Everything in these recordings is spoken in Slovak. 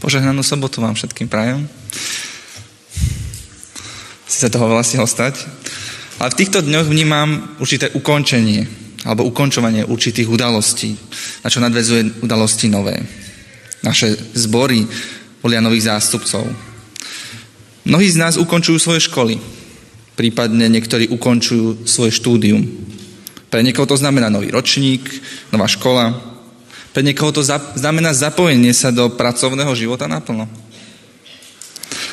Požehnanú sobotu vám všetkým prajem. Si sa toho veľa stihol stať. Ale v týchto dňoch vnímam určité ukončenie alebo ukončovanie určitých udalostí, na čo nadvezuje udalosti nové. Naše zbory volia nových zástupcov. Mnohí z nás ukončujú svoje školy, prípadne niektorí ukončujú svoje štúdium. Pre niekoho to znamená nový ročník, nová škola, pre niekoho to znamená zapojenie sa do pracovného života naplno.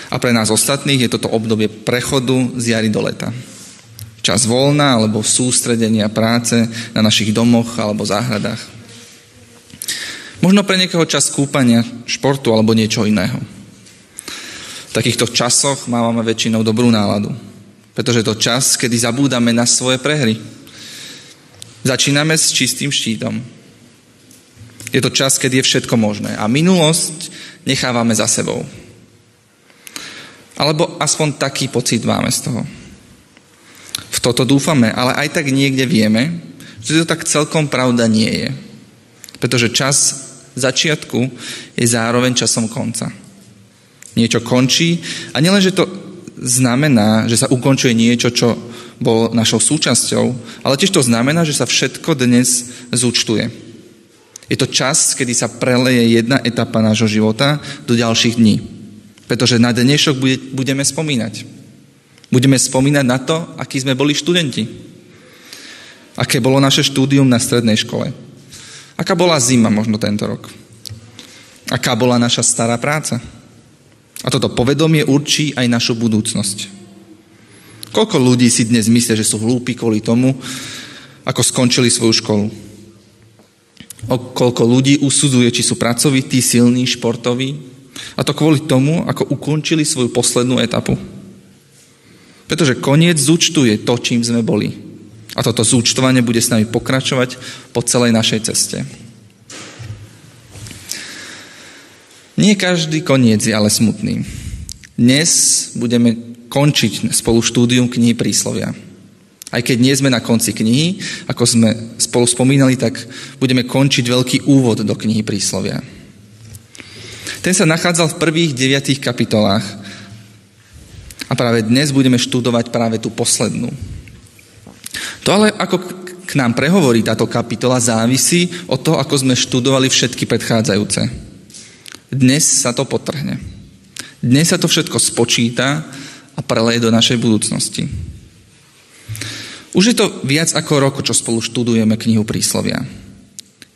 A pre nás ostatných je toto obdobie prechodu z jary do leta. Čas voľna alebo sústredenia práce na našich domoch alebo záhradách. Možno pre niekoho čas kúpania, športu alebo niečo iného. V takýchto časoch máme väčšinou dobrú náladu. Pretože je to čas, kedy zabúdame na svoje prehry. Začíname s čistým štítom, je to čas, keď je všetko možné. A minulosť nechávame za sebou. Alebo aspoň taký pocit máme z toho. V toto dúfame, ale aj tak niekde vieme, že to tak celkom pravda nie je. Pretože čas začiatku je zároveň časom konca. Niečo končí a nielen, že to znamená, že sa ukončuje niečo, čo bolo našou súčasťou, ale tiež to znamená, že sa všetko dnes zúčtuje. Je to čas, kedy sa preleje jedna etapa nášho života do ďalších dní. Pretože na dnešok budeme spomínať. Budeme spomínať na to, akí sme boli študenti. Aké bolo naše štúdium na strednej škole. Aká bola zima možno tento rok. Aká bola naša stará práca. A toto povedomie určí aj našu budúcnosť. Koľko ľudí si dnes myslia, že sú hlúpi kvôli tomu, ako skončili svoju školu o koľko ľudí usudzuje, či sú pracovití, silní, športoví. A to kvôli tomu, ako ukončili svoju poslednú etapu. Pretože koniec zúčtuje to, čím sme boli. A toto zúčtovanie bude s nami pokračovať po celej našej ceste. Nie každý koniec je ale smutný. Dnes budeme končiť spolu štúdium knihy príslovia. Aj keď nie sme na konci knihy, ako sme spolu spomínali, tak budeme končiť veľký úvod do knihy príslovia. Ten sa nachádzal v prvých deviatých kapitolách a práve dnes budeme študovať práve tú poslednú. To ale ako k nám prehovorí táto kapitola závisí od toho, ako sme študovali všetky predchádzajúce. Dnes sa to potrhne. Dnes sa to všetko spočíta a preleje do našej budúcnosti. Už je to viac ako rok, čo spolu študujeme knihu príslovia.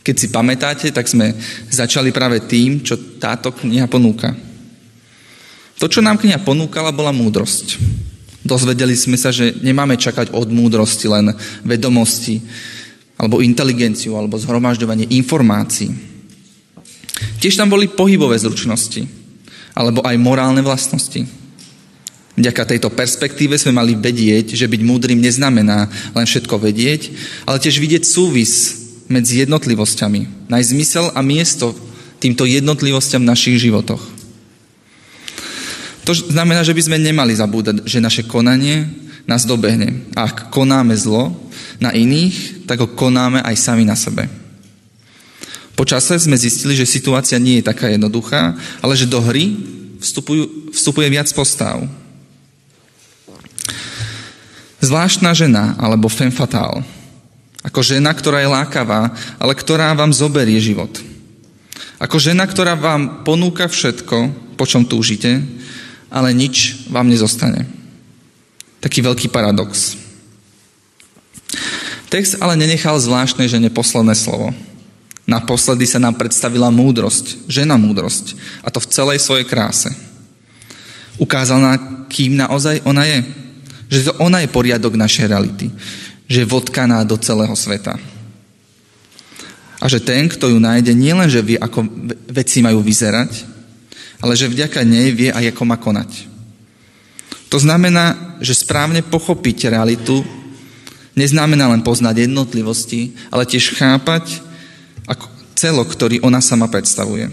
Keď si pamätáte, tak sme začali práve tým, čo táto kniha ponúka. To, čo nám kniha ponúkala, bola múdrosť. Dozvedeli sme sa, že nemáme čakať od múdrosti len vedomosti, alebo inteligenciu, alebo zhromažďovanie informácií. Tiež tam boli pohybové zručnosti, alebo aj morálne vlastnosti. Vďaka tejto perspektíve sme mali vedieť, že byť múdrym neznamená len všetko vedieť, ale tiež vidieť súvis medzi jednotlivosťami, nájsť zmysel a miesto týmto jednotlivosťam v našich životoch. To znamená, že by sme nemali zabúdať, že naše konanie nás dobehne. A ak konáme zlo na iných, tak ho konáme aj sami na sebe. Po čase sme zistili, že situácia nie je taká jednoduchá, ale že do hry vstupuje viac postav. Zvláštna žena, alebo femme fatale. Ako žena, ktorá je lákavá, ale ktorá vám zoberie život. Ako žena, ktorá vám ponúka všetko, po čom túžite, ale nič vám nezostane. Taký veľký paradox. Text ale nenechal zvláštnej žene posledné slovo. Naposledy sa nám predstavila múdrosť, žena múdrosť, a to v celej svojej kráse. Ukázala, kým naozaj ona je že ona je poriadok našej reality. Že je vodkaná do celého sveta. A že ten, kto ju nájde, nielen, že vie, ako veci majú vyzerať, ale že vďaka nej vie aj, ako má konať. To znamená, že správne pochopiť realitu neznamená len poznať jednotlivosti, ale tiež chápať ako celok, ktorý ona sama predstavuje.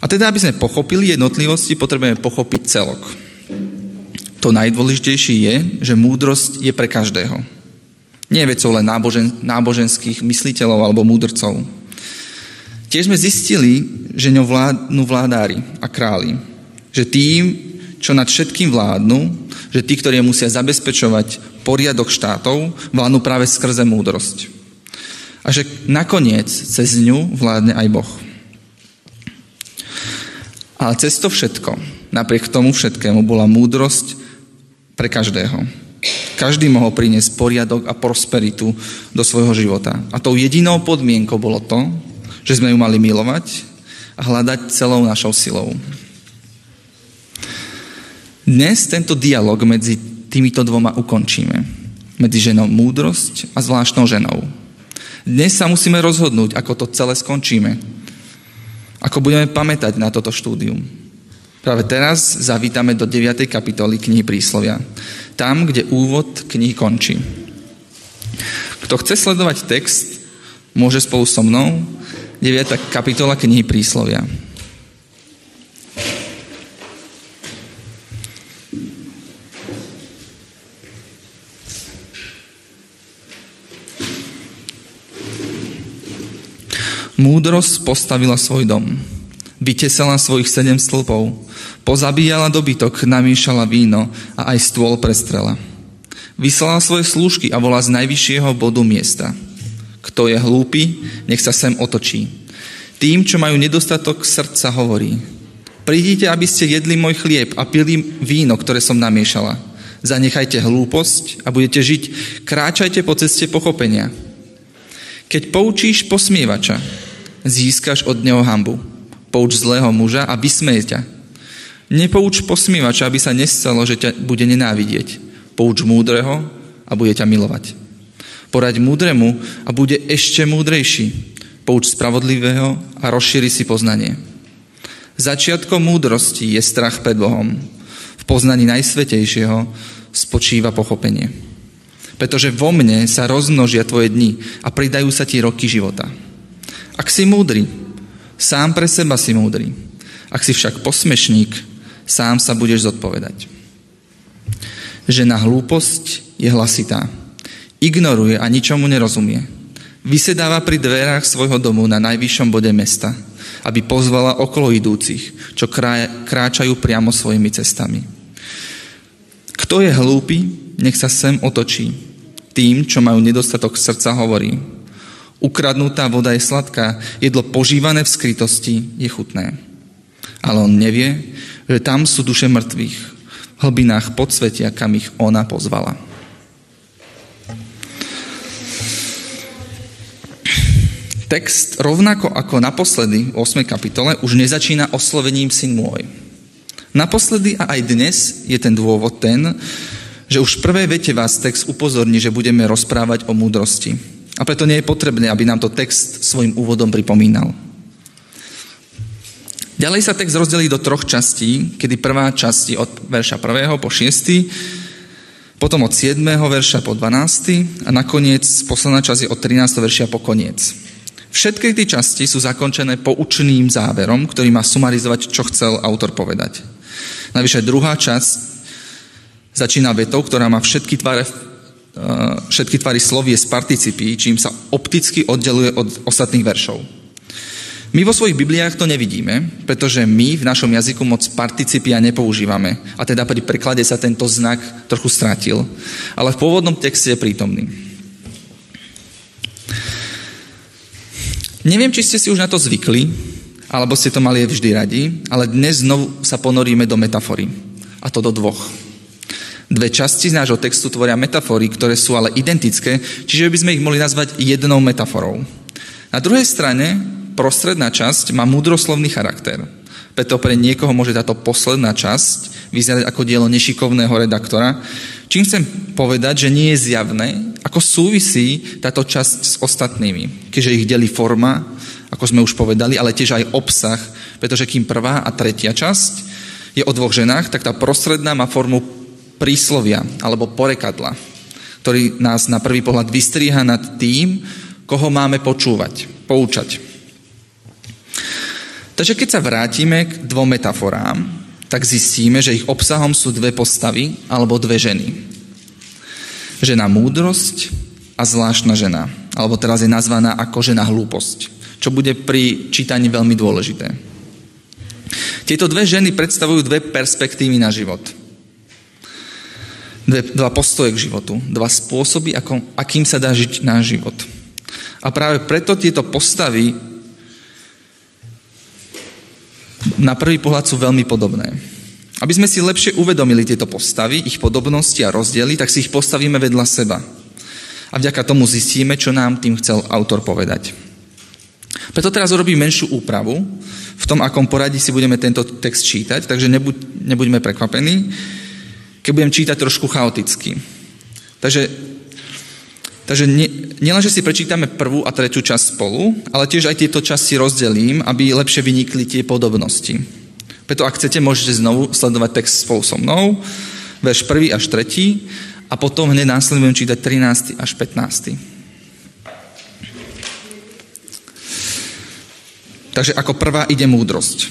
A teda, aby sme pochopili jednotlivosti, potrebujeme pochopiť celok. To najdôležitejšie je, že múdrosť je pre každého. Nie vecou len nábožen, náboženských mysliteľov alebo múdrcov. Tiež sme zistili, že ňou vládnu vládári a králi. Že tým, čo nad všetkým vládnu, že tí, ktorí musia zabezpečovať poriadok štátov, vládnu práve skrze múdrosť. A že nakoniec cez ňu vládne aj Boh. Ale cez to všetko, napriek tomu všetkému, bola múdrosť pre každého. Každý mohol priniesť poriadok a prosperitu do svojho života. A tou jedinou podmienkou bolo to, že sme ju mali milovať a hľadať celou našou silou. Dnes tento dialog medzi týmito dvoma ukončíme. Medzi ženou múdrosť a zvláštnou ženou. Dnes sa musíme rozhodnúť, ako to celé skončíme. Ako budeme pamätať na toto štúdium. Práve teraz zavítame do 9. kapitoly knihy Príslovia. Tam, kde úvod knihy končí. Kto chce sledovať text, môže spolu so mnou 9. kapitola knihy Príslovia. Múdrosť postavila svoj dom. Vytesala svojich sedem stĺpov. Pozabíjala dobytok, namíšala víno a aj stôl prestrela. Vyslala svoje slúžky a volá z najvyššieho bodu miesta. Kto je hlúpy, nech sa sem otočí. Tým, čo majú nedostatok srdca, hovorí. Prídite, aby ste jedli môj chlieb a pili víno, ktoré som namiešala. Zanechajte hlúposť a budete žiť. Kráčajte po ceste pochopenia. Keď poučíš posmievača, získaš od neho hambu. Pouč zlého muža a vysmej ťa. Nepouč posmívača, aby sa nestalo, že ťa bude nenávidieť. Pouč múdreho a bude ťa milovať. Poraď múdremu a bude ešte múdrejší. Pouč spravodlivého a rozšíri si poznanie. Začiatkom múdrosti je strach pred Bohom. V poznaní Najsvetejšieho spočíva pochopenie. Pretože vo mne sa rozmnožia tvoje dni a pridajú sa ti roky života. Ak si múdry, sám pre seba si múdry. Ak si však posmešník, sám sa budeš zodpovedať. Žena hlúposť je hlasitá. Ignoruje a ničomu nerozumie. Vysedáva pri dverách svojho domu na najvyššom bode mesta, aby pozvala okolo idúcich, čo kráčajú priamo svojimi cestami. Kto je hlúpy, nech sa sem otočí. Tým, čo majú nedostatok srdca, hovorí. Ukradnutá voda je sladká, jedlo požívané v skrytosti je chutné. Ale on nevie, že tam sú duše mŕtvych, v hlbinách podsvetia, kam ich ona pozvala. Text rovnako ako naposledy v 8. kapitole už nezačína oslovením syn môj. Naposledy a aj dnes je ten dôvod ten, že už v prvej vete vás text upozorní, že budeme rozprávať o múdrosti. A preto nie je potrebné, aby nám to text svojim úvodom pripomínal. Ďalej sa text rozdelí do troch častí, kedy prvá časť je od verša 1. po 6., potom od 7. verša po 12. a nakoniec posledná časť je od 13. verša po koniec. Všetky tie časti sú zakončené poučným záverom, ktorý má sumarizovať, čo chcel autor povedať. Navyše druhá časť začína vetou, ktorá má všetky tváre Eh, všetky tvary slovie z participí, čím sa opticky oddeluje od ostatných veršov. My vo svojich Bibliách to nevidíme, pretože my v našom jazyku moc participia nepoužívame. A teda pri preklade sa tento znak trochu stratil. Ale v pôvodnom texte je prítomný. Neviem, či ste si už na to zvykli, alebo ste to mali vždy radi, ale dnes znovu sa ponoríme do metafory. A to do dvoch. Dve časti z nášho textu tvoria metafory, ktoré sú ale identické, čiže by sme ich mohli nazvať jednou metaforou. Na druhej strane, prostredná časť má múdroslovný charakter. Preto pre niekoho môže táto posledná časť vyzerať ako dielo nešikovného redaktora, čím chcem povedať, že nie je zjavné, ako súvisí táto časť s ostatnými, keďže ich delí forma, ako sme už povedali, ale tiež aj obsah, pretože kým prvá a tretia časť je o dvoch ženách, tak tá prostredná má formu príslovia alebo porekadla, ktorý nás na prvý pohľad vystríha nad tým, koho máme počúvať, poučať. Takže keď sa vrátime k dvom metaforám, tak zistíme, že ich obsahom sú dve postavy alebo dve ženy. Žena múdrosť a zvláštna žena, alebo teraz je nazvaná ako žena hlúposť, čo bude pri čítaní veľmi dôležité. Tieto dve ženy predstavujú dve perspektívy na život. Dve, dva postoje k životu. Dva spôsoby, ako, akým sa dá žiť náš život. A práve preto tieto postavy na prvý pohľad sú veľmi podobné. Aby sme si lepšie uvedomili tieto postavy, ich podobnosti a rozdiely, tak si ich postavíme vedľa seba. A vďaka tomu zistíme, čo nám tým chcel autor povedať. Preto teraz urobím menšiu úpravu v tom, akom poradí si budeme tento text čítať, takže nebuď, nebuďme prekvapení, keď budem čítať trošku chaoticky. Takže, takže nie, nielenže si prečítame prvú a tretiu časť spolu, ale tiež aj tieto časti rozdelím, aby lepšie vynikli tie podobnosti. Preto ak chcete, môžete znovu sledovať text spolu so mnou, verš 1 až 3 a potom hneď následne budem čítať 13 až 15. Takže ako prvá ide múdrosť.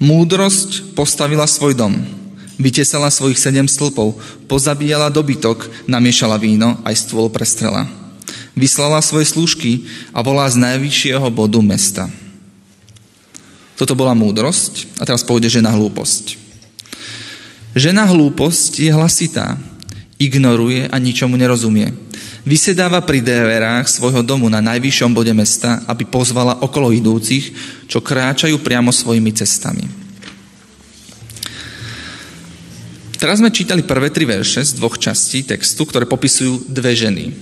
Múdrosť postavila svoj dom, vytesala svojich sedem stĺpov, pozabíjala dobytok, namiešala víno, aj stôl prestrela. Vyslala svoje služky a volá z najvyššieho bodu mesta. Toto bola múdrosť a teraz pôjde žena hlúposť. Žena hlúposť je hlasitá, ignoruje a ničomu nerozumie. Vysedáva pri dverách svojho domu na najvyššom bode mesta, aby pozvala okolo idúcich, čo kráčajú priamo svojimi cestami. Teraz sme čítali prvé tri verše z dvoch častí textu, ktoré popisujú dve ženy.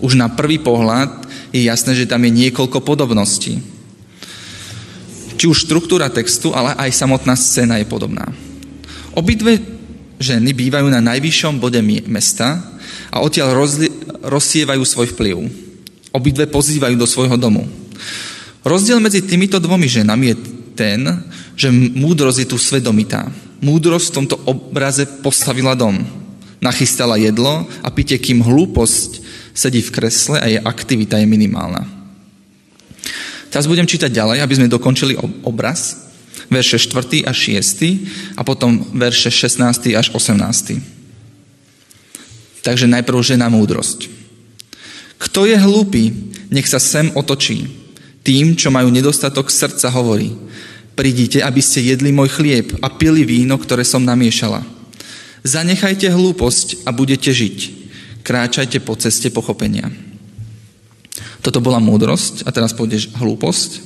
Už na prvý pohľad je jasné, že tam je niekoľko podobností. Či už štruktúra textu, ale aj samotná scéna je podobná. Obidve ženy bývajú na najvyššom bode mesta a odtiaľ rozli- rozsievajú svoj vplyv. Obidve pozývajú do svojho domu. Rozdiel medzi týmito dvomi ženami je ten, že múdrosť je tu svedomitá. Múdrosť v tomto obraze postavila dom. Nachystala jedlo a pitie, kým hlúposť sedí v kresle a jej aktivita je minimálna. Teraz budem čítať ďalej, aby sme dokončili obraz. Verše 4. až 6. a potom verše 16. až 18. Takže najprv žena múdrosť. Kto je hlúpy, nech sa sem otočí. Tým, čo majú nedostatok srdca, hovorí. Prídite, aby ste jedli môj chlieb a pili víno, ktoré som namiešala. Zanechajte hlúposť a budete žiť. Kráčajte po ceste pochopenia. Toto bola múdrosť a teraz pôjdeš hlúposť.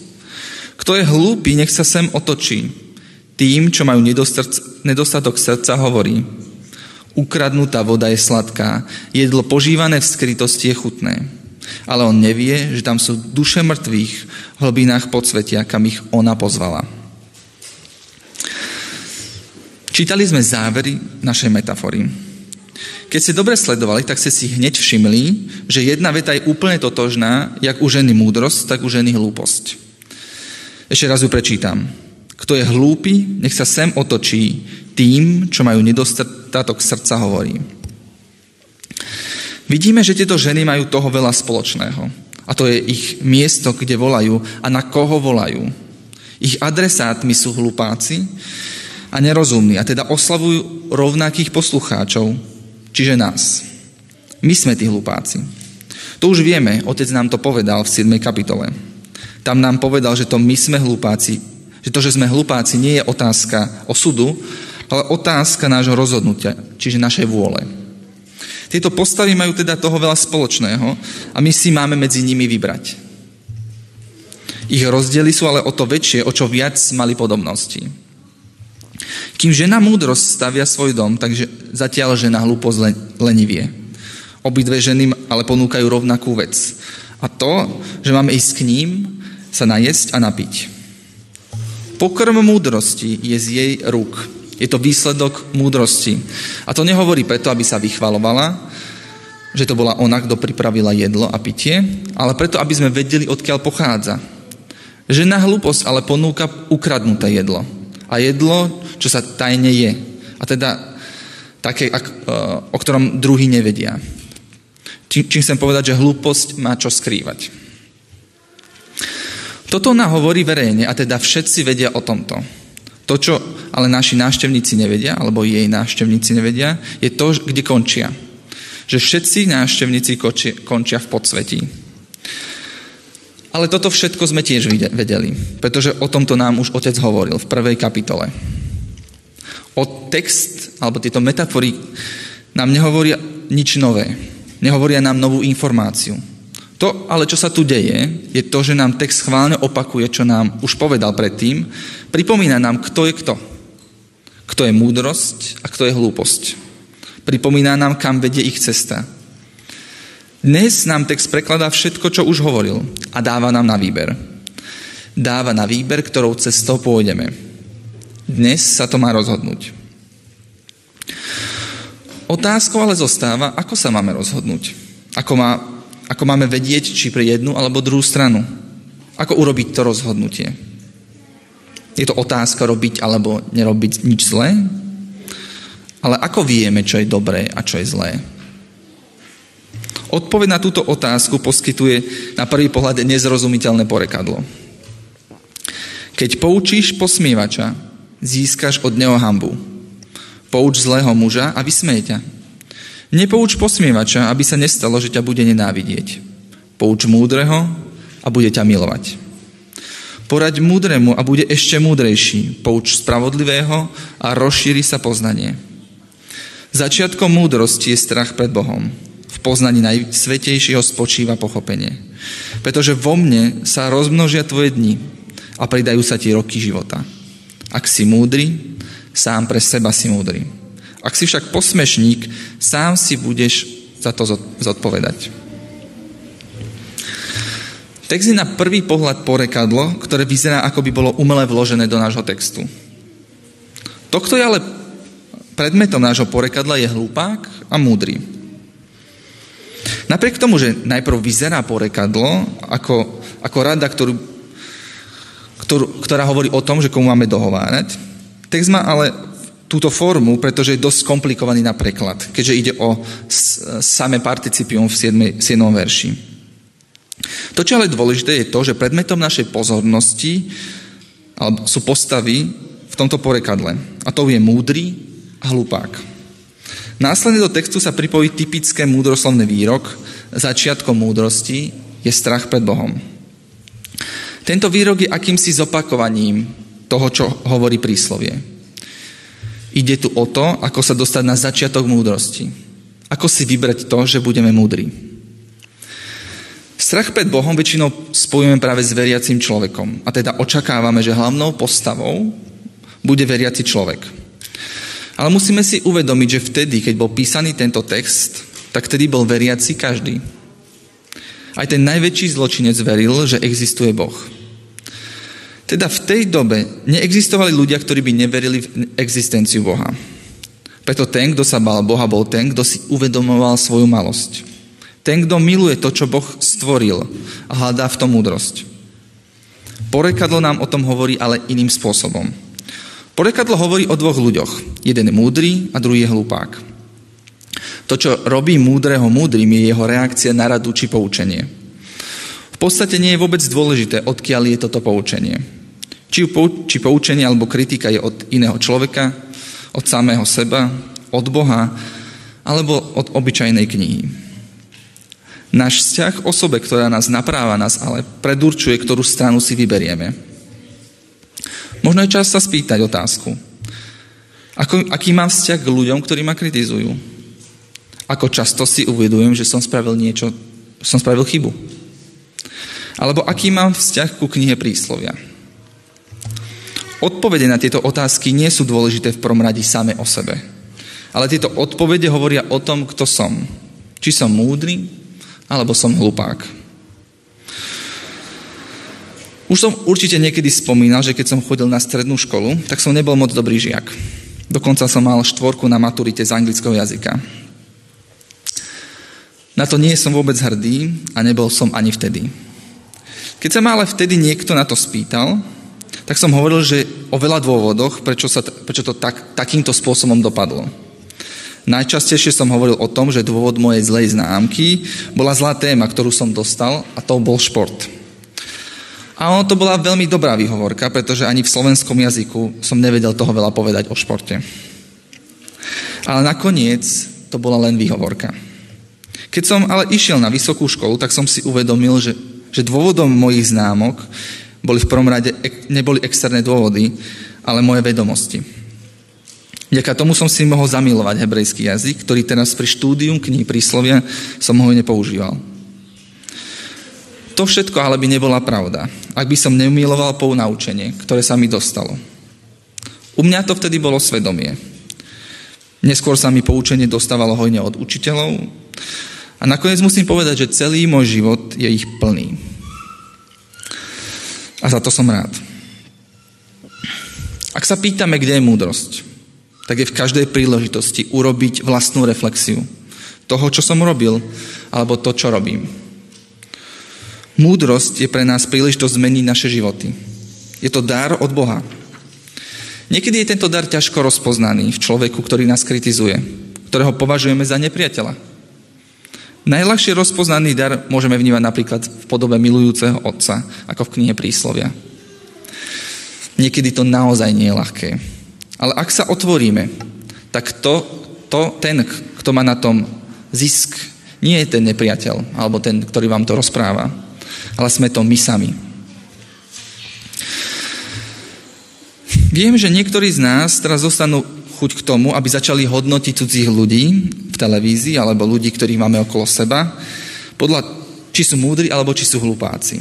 Kto je hlúpy, nech sa sem otočí. Tým, čo majú nedostatok srdca, hovorí. Ukradnutá voda je sladká, jedlo požívané v skrytosti je chutné. Ale on nevie, že tam sú duše mŕtvych v hlbinách podsvetia, kam ich ona pozvala. Čítali sme závery našej metafory. Keď ste dobre sledovali, tak ste si hneď všimli, že jedna veta je úplne totožná, jak u ženy múdrosť, tak u ženy hlúposť. Ešte raz ju prečítam. Kto je hlúpy, nech sa sem otočí tým, čo majú nedostatok srdca, hovorí. Vidíme, že tieto ženy majú toho veľa spoločného. A to je ich miesto, kde volajú a na koho volajú. Ich adresátmi sú hlupáci a nerozumní a teda oslavujú rovnakých poslucháčov, čiže nás. My sme tí hlupáci. To už vieme, otec nám to povedal v 7. kapitole. Tam nám povedal, že to my sme hlupáci, že to, že sme hlupáci, nie je otázka osudu, ale otázka nášho rozhodnutia, čiže našej vôle. Tieto postavy majú teda toho veľa spoločného a my si máme medzi nimi vybrať. Ich rozdiely sú ale o to väčšie, o čo viac mali podobnosti. Kým žena múdrosť stavia svoj dom, takže zatiaľ žena hlúposť len, lenivie. Obidve ženy ale ponúkajú rovnakú vec. A to, že máme ísť k ním, sa najesť a napiť. Pokrm múdrosti je z jej rúk. Je to výsledok múdrosti. A to nehovorí preto, aby sa vychvalovala, že to bola ona, kto pripravila jedlo a pitie, ale preto, aby sme vedeli, odkiaľ pochádza. Žena hlúposť ale ponúka ukradnuté jedlo. A jedlo, čo sa tajne je. A teda také, e, o ktorom druhý nevedia. Čím, čím chcem povedať, že hlúposť má čo skrývať. Toto ona hovorí verejne a teda všetci vedia o tomto. To, čo ale naši návštevníci nevedia, alebo jej návštevníci nevedia, je to, kde končia. Že všetci návštevníci končia v podsvetí. Ale toto všetko sme tiež vedeli, pretože o tomto nám už otec hovoril v prvej kapitole. O text, alebo tieto metafory nám nehovoria nič nové. Nehovoria nám novú informáciu. To ale, čo sa tu deje, je to, že nám text schválne opakuje, čo nám už povedal predtým. Pripomína nám, kto je kto. Kto je múdrosť a kto je hlúposť. Pripomína nám, kam vedie ich cesta. Dnes nám text prekladá všetko, čo už hovoril a dáva nám na výber. Dáva na výber, ktorou cestou pôjdeme. Dnes sa to má rozhodnúť. Otázkou ale zostáva, ako sa máme rozhodnúť. Ako, má, ako máme vedieť, či pre jednu alebo druhú stranu. Ako urobiť to rozhodnutie. Je to otázka robiť alebo nerobiť nič zlé? Ale ako vieme, čo je dobré a čo je zlé? Odpoveď na túto otázku poskytuje na prvý pohľad nezrozumiteľné porekadlo. Keď poučíš posmievača, získaš od neho hambu. Pouč zlého muža a vysmeje ťa. Nepouč posmievača, aby sa nestalo, že ťa bude nenávidieť. Pouč múdreho a bude ťa milovať. Poraď múdremu a bude ešte múdrejší. Pouč spravodlivého a rozšíri sa poznanie. Začiatkom múdrosti je strach pred Bohom poznaní Najsvetejšieho spočíva pochopenie. Pretože vo mne sa rozmnožia tvoje dni a pridajú sa ti roky života. Ak si múdry, sám pre seba si múdry. Ak si však posmešník, sám si budeš za to zodpovedať. Text je na prvý pohľad porekadlo, ktoré vyzerá, ako by bolo umele vložené do nášho textu. To, kto je ale predmetom nášho porekadla, je hlupák a múdry. Napriek tomu, že najprv vyzerá porekadlo ako, ako rada, ktorú, ktorú, ktorá hovorí o tom, že komu máme dohovárať, text má ale túto formu, pretože je dosť komplikovaný na preklad, keďže ide o samé participium v 7. 7. verši. To, čo ale dôležité, je to, že predmetom našej pozornosti sú postavy v tomto porekadle. A to je múdry a hlupák. Následne do textu sa pripojí typické múdroslovný výrok, začiatkom múdrosti je strach pred Bohom. Tento výrok je akýmsi zopakovaním toho, čo hovorí príslovie. Ide tu o to, ako sa dostať na začiatok múdrosti. Ako si vybrať to, že budeme múdri. Strach pred Bohom väčšinou spojujeme práve s veriacím človekom. A teda očakávame, že hlavnou postavou bude veriaci človek. Ale musíme si uvedomiť, že vtedy, keď bol písaný tento text, tak vtedy bol veriaci každý. Aj ten najväčší zločinec veril, že existuje Boh. Teda v tej dobe neexistovali ľudia, ktorí by neverili v existenciu Boha. Preto ten, kto sa bál Boha, bol ten, kto si uvedomoval svoju malosť. Ten, kto miluje to, čo Boh stvoril a hľadá v tom múdrosť. Porekadlo nám o tom hovorí ale iným spôsobom. Porekadlo hovorí o dvoch ľuďoch. Jeden je múdry a druhý je hlupák. To, čo robí múdreho múdrym, je jeho reakcia na radu či poučenie. V podstate nie je vôbec dôležité, odkiaľ je toto poučenie. Či, poučenie alebo kritika je od iného človeka, od samého seba, od Boha, alebo od obyčajnej knihy. Náš vzťah osobe, ktorá nás napráva, nás ale predurčuje, ktorú stranu si vyberieme. Možno je čas sa spýtať otázku. Ako, aký mám vzťah k ľuďom, ktorí ma kritizujú? Ako často si uvedujem, že som spravil niečo, som spravil chybu? Alebo aký mám vzťah ku knihe príslovia? Odpovede na tieto otázky nie sú dôležité v prvom same o sebe. Ale tieto odpovede hovoria o tom, kto som. Či som múdry, alebo som hlupák. Už som určite niekedy spomínal, že keď som chodil na strednú školu, tak som nebol moc dobrý žiak. Dokonca som mal štvorku na maturite z anglického jazyka. Na to nie som vôbec hrdý a nebol som ani vtedy. Keď sa ma ale vtedy niekto na to spýtal, tak som hovoril, že o veľa dôvodoch, prečo, sa, prečo to tak, takýmto spôsobom dopadlo. Najčastejšie som hovoril o tom, že dôvod mojej zlej známky bola zlá téma, ktorú som dostal a to bol šport. A ono to bola veľmi dobrá výhovorka, pretože ani v slovenskom jazyku som nevedel toho veľa povedať o športe. Ale nakoniec to bola len výhovorka. Keď som ale išiel na vysokú školu, tak som si uvedomil, že, že dôvodom mojich známok boli v prvom rade, neboli externé dôvody, ale moje vedomosti. Vďaka tomu som si mohol zamilovať hebrejský jazyk, ktorý teraz pri štúdium knihy príslovia som ho nepoužíval. To všetko ale by nebola pravda, ak by som neumiloval pounaučenie, ktoré sa mi dostalo. U mňa to vtedy bolo svedomie. Neskôr sa mi poučenie dostávalo hojne od učiteľov a nakoniec musím povedať, že celý môj život je ich plný. A za to som rád. Ak sa pýtame, kde je múdrosť, tak je v každej príležitosti urobiť vlastnú reflexiu toho, čo som robil, alebo to, čo robím. Múdrosť je pre nás príležitosť zmeniť naše životy. Je to dar od Boha. Niekedy je tento dar ťažko rozpoznaný v človeku, ktorý nás kritizuje, ktorého považujeme za nepriateľa. Najľahšie rozpoznaný dar môžeme vnímať napríklad v podobe milujúceho otca, ako v knihe Príslovia. Niekedy to naozaj nie je ľahké. Ale ak sa otvoríme, tak to, to, ten, kto má na tom zisk, nie je ten nepriateľ, alebo ten, ktorý vám to rozpráva, ale sme to my sami. Viem, že niektorí z nás teraz zostanú chuť k tomu, aby začali hodnotiť cudzích ľudí v televízii alebo ľudí, ktorých máme okolo seba, podľa či sú múdri alebo či sú hlupáci.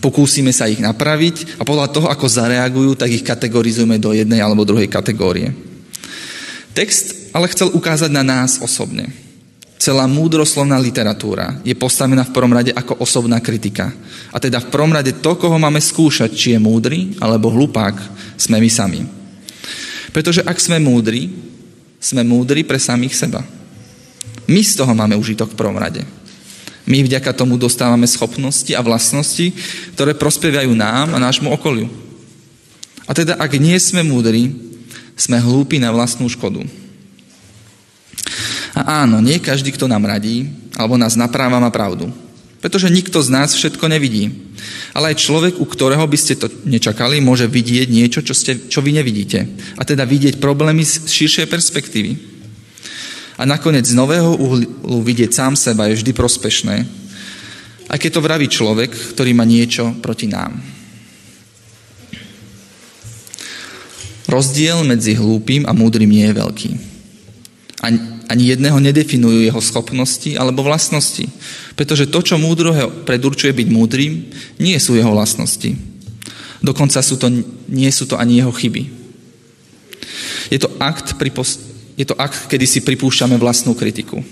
Pokúsime sa ich napraviť a podľa toho, ako zareagujú, tak ich kategorizujeme do jednej alebo druhej kategórie. Text ale chcel ukázať na nás osobne. Celá múdroslovná literatúra je postavená v prvom rade ako osobná kritika. A teda v prvom rade to, koho máme skúšať, či je múdry alebo hlupák, sme my sami. Pretože ak sme múdri, sme múdri pre samých seba. My z toho máme užitok v prvom rade. My vďaka tomu dostávame schopnosti a vlastnosti, ktoré prospievajú nám a nášmu okoliu. A teda, ak nie sme múdri, sme hlúpi na vlastnú škodu. A áno, nie každý, kto nám radí, alebo nás napráva, má pravdu. Pretože nikto z nás všetko nevidí. Ale aj človek, u ktorého by ste to nečakali, môže vidieť niečo, čo, ste, čo vy nevidíte. A teda vidieť problémy z širšej perspektívy. A nakoniec z nového uhlu vidieť sám seba je vždy prospešné. Aj keď to vraví človek, ktorý má niečo proti nám. Rozdiel medzi hlúpým a múdrym nie je veľký. Ani, ani jedného nedefinujú jeho schopnosti alebo vlastnosti. Pretože to, čo múdroho predurčuje byť múdrym, nie sú jeho vlastnosti. Dokonca sú to, nie sú to ani jeho chyby. Je to akt, pripos- je to akt, kedy si pripúšťame vlastnú kritiku.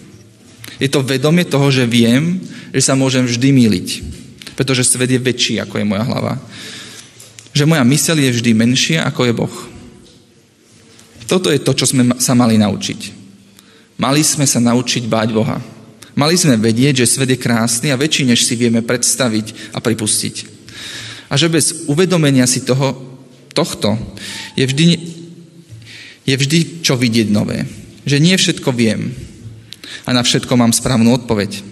Je to vedomie toho, že viem, že sa môžem vždy míliť. Pretože svet je väčší, ako je moja hlava. Že moja myseľ je vždy menšia, ako je Boh. Toto je to, čo sme sa mali naučiť. Mali sme sa naučiť báť Boha. Mali sme vedieť, že svet je krásny a väčší, než si vieme predstaviť a pripustiť. A že bez uvedomenia si toho, tohto je vždy, je vždy čo vidieť nové. Že nie všetko viem a na všetko mám správnu odpoveď.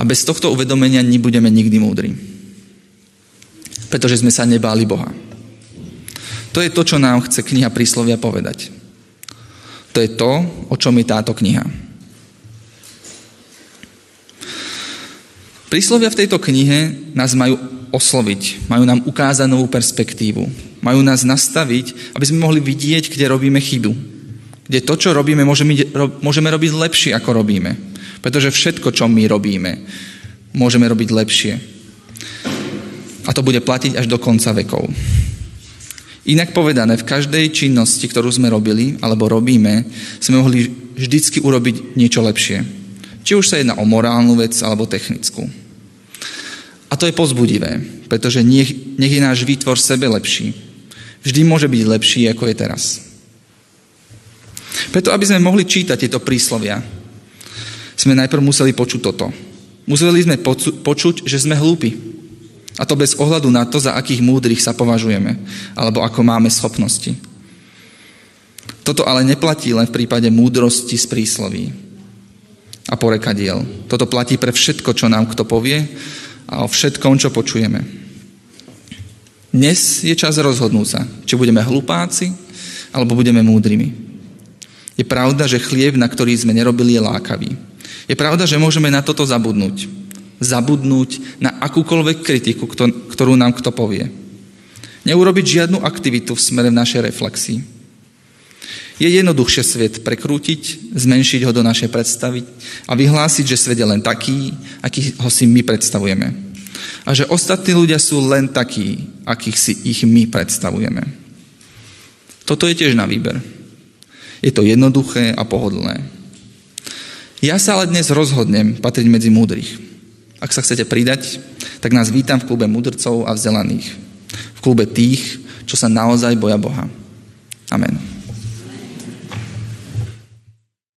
A bez tohto uvedomenia nebudeme nikdy múdri. Pretože sme sa nebáli Boha. To je to, čo nám chce kniha príslovia povedať. To je to, o čom je táto kniha. Príslovia v tejto knihe nás majú osloviť, majú nám ukázať novú perspektívu, majú nás nastaviť, aby sme mohli vidieť, kde robíme chybu. Kde to, čo robíme, môžeme, môžeme robiť lepšie, ako robíme. Pretože všetko, čo my robíme, môžeme robiť lepšie. A to bude platiť až do konca vekov. Inak povedané, v každej činnosti, ktorú sme robili alebo robíme, sme mohli vždycky urobiť niečo lepšie. Či už sa jedná o morálnu vec alebo technickú. A to je pozbudivé, pretože nech, nech je náš výtvor sebe lepší. Vždy môže byť lepší, ako je teraz. Preto, aby sme mohli čítať tieto príslovia, sme najprv museli počuť toto. Museli sme počuť, že sme hlúpi. A to bez ohľadu na to, za akých múdrych sa považujeme, alebo ako máme schopnosti. Toto ale neplatí len v prípade múdrosti z prísloví a porekadiel. Toto platí pre všetko, čo nám kto povie a o všetkom, čo počujeme. Dnes je čas rozhodnúť sa, či budeme hlupáci, alebo budeme múdrymi. Je pravda, že chlieb, na ktorý sme nerobili, je lákavý. Je pravda, že môžeme na toto zabudnúť. Zabudnúť na akúkoľvek kritiku, ktorú nám kto povie. Neurobiť žiadnu aktivitu v smere v našej reflexii. Je jednoduchšie svet prekrútiť, zmenšiť ho do našej predstavy a vyhlásiť, že svet je len taký, aký ho si my predstavujeme. A že ostatní ľudia sú len takí, akých si ich my predstavujeme. Toto je tiež na výber. Je to jednoduché a pohodlné. Ja sa ale dnes rozhodnem patriť medzi múdrych. Ak sa chcete pridať, tak nás vítam v klube mudrcov a vzdelaných. V klube tých, čo sa naozaj boja Boha. Amen.